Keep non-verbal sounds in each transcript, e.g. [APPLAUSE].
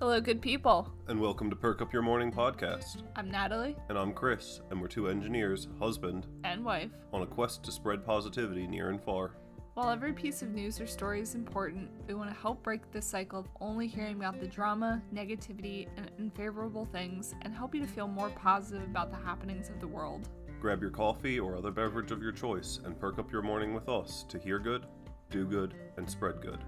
Hello, good people. And welcome to Perk Up Your Morning podcast. I'm Natalie And I'm Chris, and we're two engineers, husband, and wife. on a quest to spread positivity near and far. While every piece of news or story is important, we want to help break the cycle of only hearing about the drama, negativity, and unfavorable things and help you to feel more positive about the happenings of the world. Grab your coffee or other beverage of your choice and perk up your morning with us to hear good, do good, and spread good.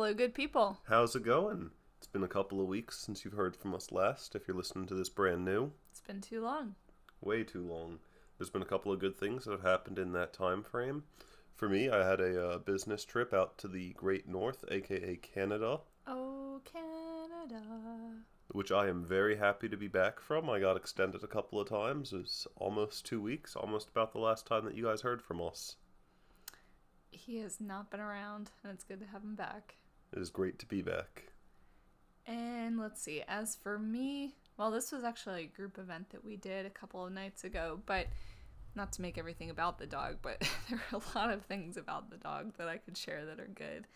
Hello, good people. How's it going? It's been a couple of weeks since you've heard from us last, if you're listening to this brand new. It's been too long. Way too long. There's been a couple of good things that have happened in that time frame. For me, I had a uh, business trip out to the Great North, aka Canada, Oh, Canada. which I am very happy to be back from. I got extended a couple of times. It was almost two weeks, almost about the last time that you guys heard from us. He has not been around, and it's good to have him back. It is great to be back. And let's see, as for me, well, this was actually a group event that we did a couple of nights ago, but not to make everything about the dog, but [LAUGHS] there are a lot of things about the dog that I could share that are good.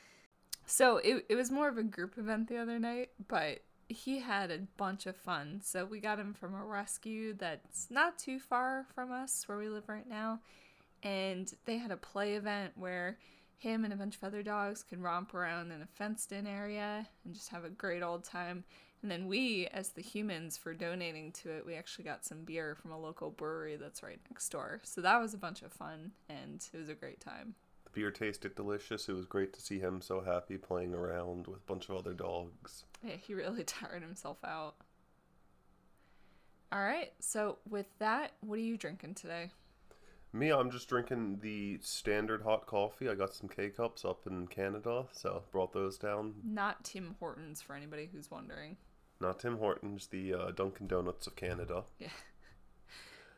So it, it was more of a group event the other night, but he had a bunch of fun. So we got him from a rescue that's not too far from us where we live right now. And they had a play event where him and a bunch of other dogs could romp around in a fenced in area and just have a great old time. And then we, as the humans, for donating to it, we actually got some beer from a local brewery that's right next door. So that was a bunch of fun and it was a great time. The beer tasted delicious. It was great to see him so happy playing around with a bunch of other dogs. Yeah, he really [LAUGHS] tired himself out. All right, so with that, what are you drinking today? Me, I'm just drinking the standard hot coffee. I got some K cups up in Canada, so brought those down. Not Tim Hortons for anybody who's wondering. Not Tim Hortons, the uh, Dunkin' Donuts of Canada. Yeah.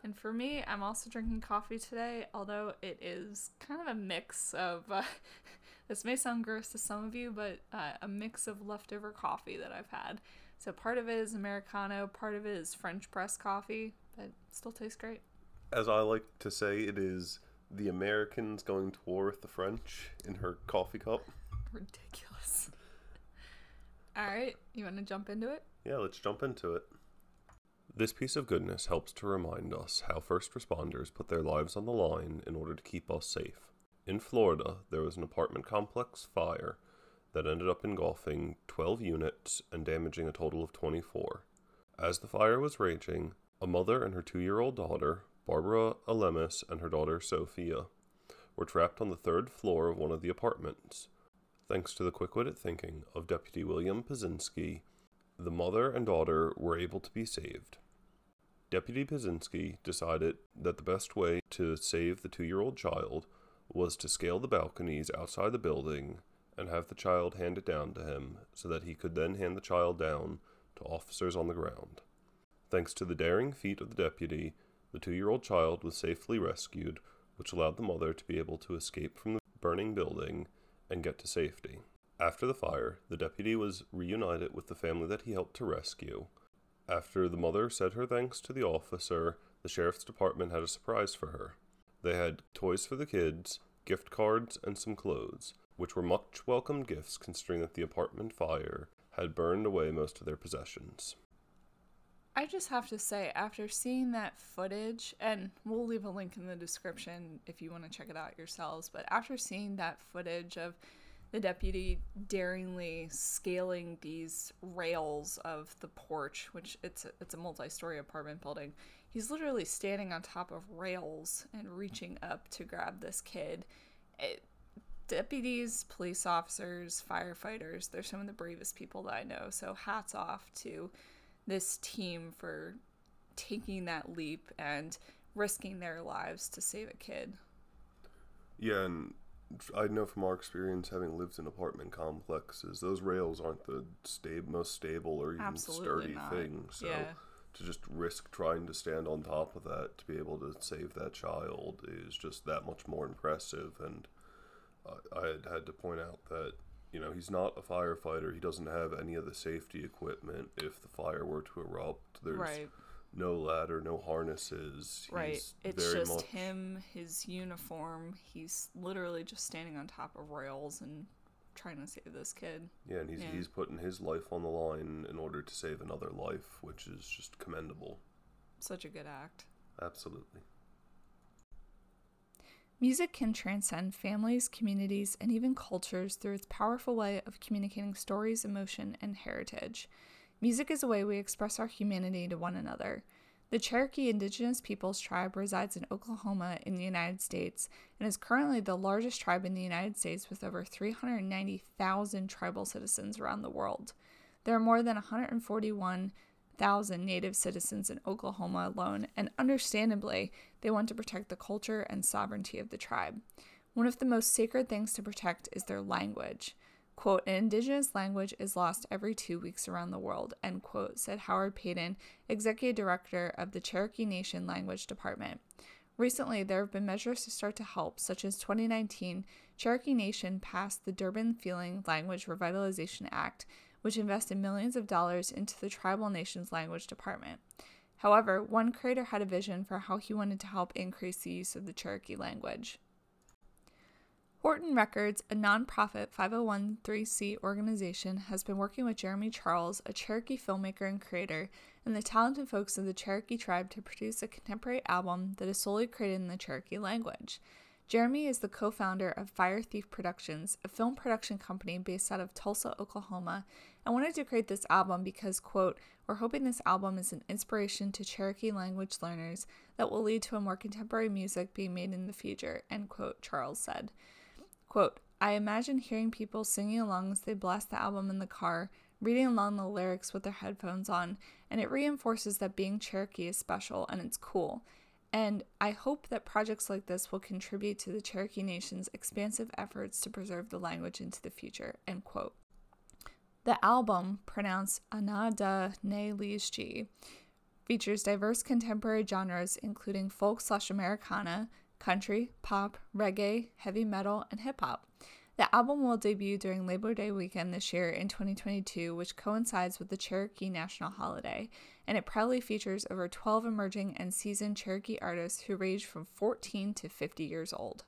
And for me, I'm also drinking coffee today, although it is kind of a mix of. Uh, [LAUGHS] this may sound gross to some of you, but uh, a mix of leftover coffee that I've had. So part of it is Americano, part of it is French press coffee, but still tastes great. As I like to say, it is the Americans going to war with the French in her coffee cup. Ridiculous. All right, you want to jump into it? Yeah, let's jump into it. This piece of goodness helps to remind us how first responders put their lives on the line in order to keep us safe. In Florida, there was an apartment complex fire that ended up engulfing 12 units and damaging a total of 24. As the fire was raging, a mother and her two year old daughter, Barbara Alemis, and her daughter Sophia, were trapped on the third floor of one of the apartments. Thanks to the quick witted thinking of Deputy William Pazinski, the mother and daughter were able to be saved. Deputy Pazinski decided that the best way to save the two year old child was to scale the balconies outside the building and have the child handed down to him so that he could then hand the child down to officers on the ground. Thanks to the daring feat of the deputy, the two year old child was safely rescued, which allowed the mother to be able to escape from the burning building and get to safety. After the fire, the deputy was reunited with the family that he helped to rescue. After the mother said her thanks to the officer, the sheriff's department had a surprise for her. They had toys for the kids, gift cards, and some clothes, which were much welcomed gifts considering that the apartment fire had burned away most of their possessions. I just have to say, after seeing that footage, and we'll leave a link in the description if you want to check it out yourselves, but after seeing that footage of the deputy daringly scaling these rails of the porch, which it's a, it's a multi-story apartment building, he's literally standing on top of rails and reaching up to grab this kid. It, deputies, police officers, firefighters, they're some of the bravest people that I know. So hats off to this team for taking that leap and risking their lives to save a kid. Yeah, and I know from our experience having lived in apartment complexes, those rails aren't the sta- most stable or even Absolutely sturdy not. thing. So Yeah. to just risk trying to stand on top of that to be able to save that child is just that much more impressive. And uh, I had had to point out that you know he's not a firefighter. He doesn't have any of the safety equipment if the fire were to erupt. There's Right. No ladder, no harnesses. Right. He's It's just much- him, his uniform. He's literally just standing on top of rails and trying to save this kid. Yeah, and he's Yeah. he's putting his life on the line in order to save another life, which is just commendable. Such a good act. Absolutely. Music can transcend families, communities, and even cultures through its powerful way of communicating stories, emotion, and heritage. Music is a way we express our humanity to one another. The Cherokee Indigenous Peoples Tribe resides in Oklahoma in the United States and is currently the largest tribe in the United States with over 390,000 tribal citizens around the world. There are more than 141,000 native citizens in Oklahoma alone, and understandably, they want to protect the culture and sovereignty of the tribe. One of the most sacred things to protect is their language. Quote, an indigenous language is lost every two weeks around the world, end quote, said Howard Paden, executive director of the Cherokee Nation Language Department. Recently, there have been measures to start to help, such as 2019, Cherokee Nation passed the Durbin Feeling Language Revitalization Act, which invested millions of dollars into the tribal nation's language department. However, one creator had a vision for how he wanted to help increase the use of the Cherokee language. Horton Records, a nonprofit 501c organization, has been working with Jeremy Charles, a Cherokee filmmaker and creator, and the talented folks of the Cherokee tribe to produce a contemporary album that is solely created in the Cherokee language. Jeremy is the co founder of Fire Thief Productions, a film production company based out of Tulsa, Oklahoma, and wanted to create this album because, quote, we're hoping this album is an inspiration to Cherokee language learners that will lead to a more contemporary music being made in the future, end quote, Charles said. Quote, I imagine hearing people singing along as they blast the album in the car, reading along the lyrics with their headphones on, and it reinforces that being Cherokee is special and it's cool. And I hope that projects like this will contribute to the Cherokee Nation's expansive efforts to preserve the language into the future. End quote. The album, pronounced Anada Ne Liishji, features diverse contemporary genres including folk slash Americana, country, pop, reggae, heavy metal, and hip hop. The album will debut during Labor Day weekend this year in 2022, which coincides with the Cherokee National Holiday, and it proudly features over 12 emerging and seasoned Cherokee artists who range from 14 to 50 years old.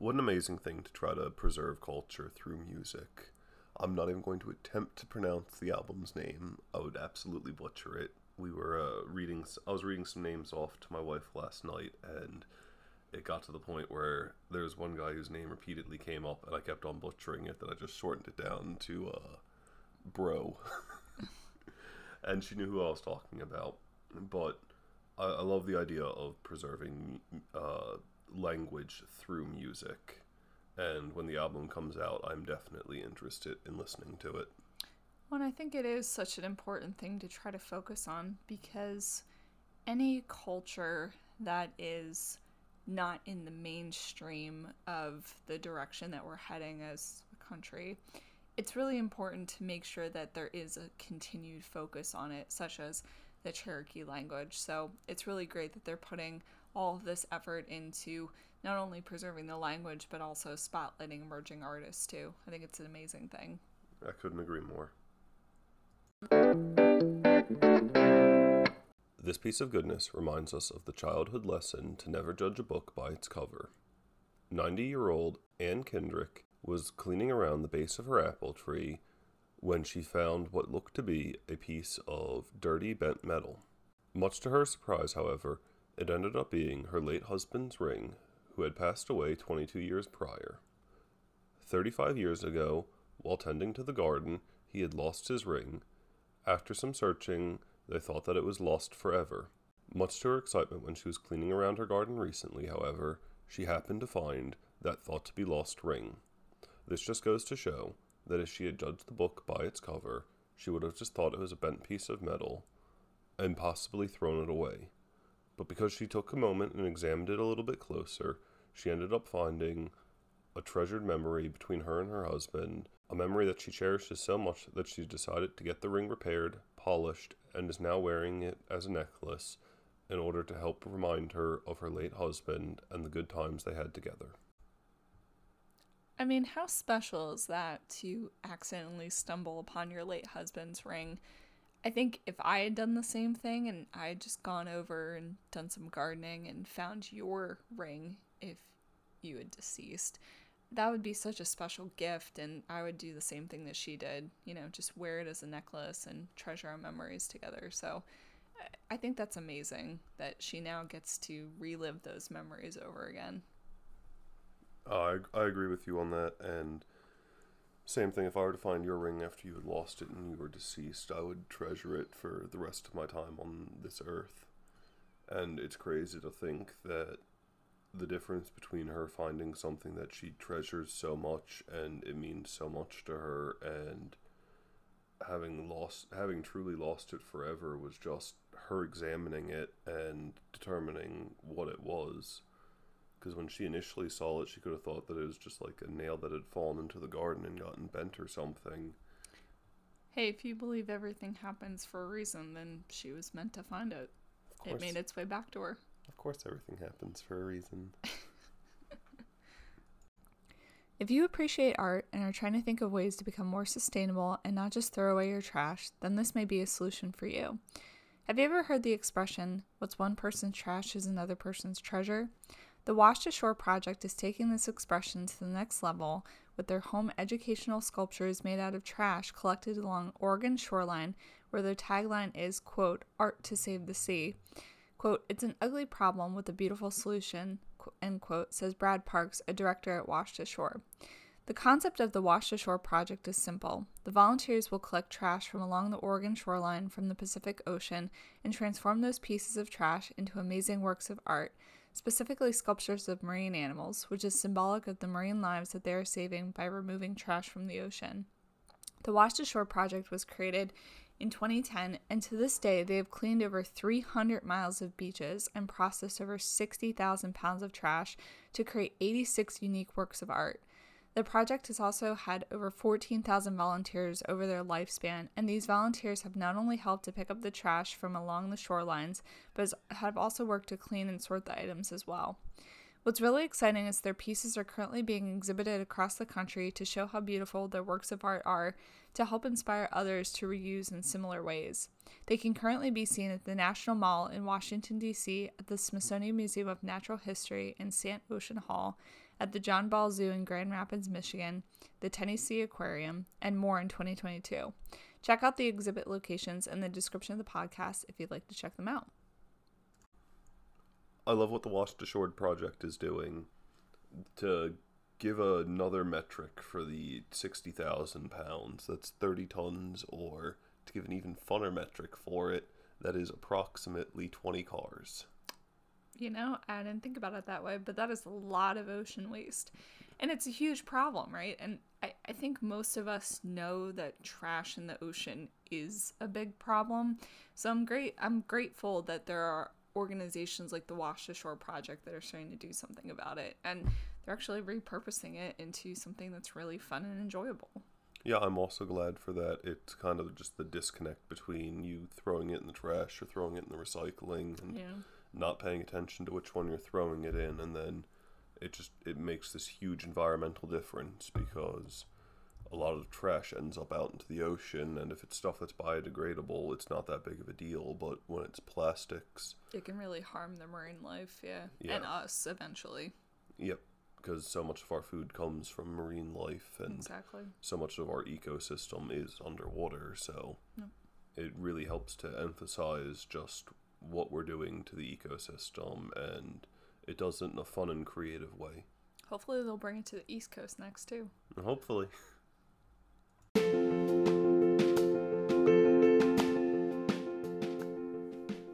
What an amazing thing to try to preserve culture through music. I'm not even going to attempt to pronounce the album's name. I would absolutely butcher it. We were uh, reading. I was reading some names off to my wife last night, and it got to the point where there was one guy whose name repeatedly came up, and I kept on butchering it. That I just shortened it down to uh, Bro, [LAUGHS] and she knew who I was talking about. But I, I love the idea of preserving uh, language through music. And when the album comes out, I'm definitely interested in listening to it. Well, I think it is such an important thing to try to focus on because any culture that is not in the mainstream of the direction that we're heading as a country, it's really important to make sure that there is a continued focus on it, such as the Cherokee language. So it's really great that they're putting all of this effort into not only preserving the language, but also spotlighting emerging artists too. I think it's an amazing thing. I couldn't agree more. This piece of goodness reminds us of the childhood lesson to never judge a book by its cover. 90 year old Anne Kendrick was cleaning around the base of her apple tree when she found what looked to be a piece of dirty bent metal. Much to her surprise, however, it ended up being her late husband's ring, who had passed away 22 years prior. 35 years ago, while tending to the garden, he had lost his ring. After some searching, they thought that it was lost forever. Much to her excitement when she was cleaning around her garden recently, however, she happened to find that thought to be lost ring. This just goes to show that if she had judged the book by its cover, she would have just thought it was a bent piece of metal and possibly thrown it away. But because she took a moment and examined it a little bit closer, she ended up finding a treasured memory between her and her husband, a memory that she cherishes so much that she decided to get the ring repaired, polished, and is now wearing it as a necklace in order to help remind her of her late husband and the good times they had together. I mean, how special is that to accidentally stumble upon your late husband's ring? I think if I had done the same thing and I had just gone over and done some gardening and found your ring if you had deceased, that would be such a special gift and I would do the same thing that she did, you know, just wear it as a necklace and treasure our memories together. So I think that's amazing that she now gets to relive those memories over again. Uh, I, I agree with you on that and same thing if I were to find your ring after you had lost it and you were deceased, I would treasure it for the rest of my time on this earth. And it's crazy to think that the difference between her finding something that she treasures so much and it means so much to her and having lost having truly lost it forever was just her examining it and determining what it was because when she initially saw it she could have thought that it was just like a nail that had fallen into the garden and gotten bent or something hey if you believe everything happens for a reason then she was meant to find it it made its way back to her of course, everything happens for a reason. [LAUGHS] if you appreciate art and are trying to think of ways to become more sustainable and not just throw away your trash, then this may be a solution for you. Have you ever heard the expression, what's one person's trash is another person's treasure? The Washed Ashore project is taking this expression to the next level with their home educational sculptures made out of trash collected along Oregon shoreline, where their tagline is, quote, art to save the sea. Quote, it's an ugly problem with a beautiful solution, end quote, says Brad Parks, a director at Washed Ashore. The concept of the Washed Ashore project is simple. The volunteers will collect trash from along the Oregon shoreline from the Pacific Ocean and transform those pieces of trash into amazing works of art, specifically sculptures of marine animals, which is symbolic of the marine lives that they are saving by removing trash from the ocean. The Washed Ashore project was created in 2010, and to this day, they have cleaned over 300 miles of beaches and processed over 60,000 pounds of trash to create 86 unique works of art. The project has also had over 14,000 volunteers over their lifespan, and these volunteers have not only helped to pick up the trash from along the shorelines, but have also worked to clean and sort the items as well. What's really exciting is their pieces are currently being exhibited across the country to show how beautiful their works of art are to help inspire others to reuse in similar ways. They can currently be seen at the National Mall in Washington, D.C., at the Smithsonian Museum of Natural History in Sant Ocean Hall, at the John Ball Zoo in Grand Rapids, Michigan, the Tennessee Aquarium, and more in 2022. Check out the exhibit locations in the description of the podcast if you'd like to check them out. I love what the Washed Ashore project is doing to give another metric for the 60,000 pounds. That's 30 tons, or to give an even funner metric for it, that is approximately 20 cars. You know, I didn't think about it that way, but that is a lot of ocean waste. And it's a huge problem, right? And I, I think most of us know that trash in the ocean is a big problem. So I'm great I'm grateful that there are organizations like the Washed Ashore Project that are starting to do something about it. And they're actually repurposing it into something that's really fun and enjoyable. Yeah, I'm also glad for that. It's kind of just the disconnect between you throwing it in the trash or throwing it in the recycling and yeah. Not paying attention to which one you're throwing it in and then it just it makes this huge environmental difference because a lot of trash ends up out into the ocean and if it's stuff that's biodegradable it's not that big of a deal but when it's plastics it can really harm the marine life yeah, yeah. and us eventually yep because so much of our food comes from marine life and exactly. so much of our ecosystem is underwater so yep. it really helps to emphasize just what we're doing to the ecosystem and it does it in a fun and creative way hopefully they'll bring it to the east coast next too hopefully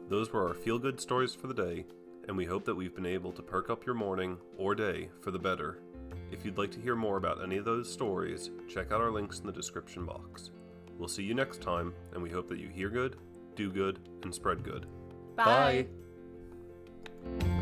Those were our feel good stories for the day, and we hope that we've been able to perk up your morning or day for the better. If you'd like to hear more about any of those stories, check out our links in the description box. We'll see you next time, and we hope that you hear good, do good, and spread good. Bye. Bye.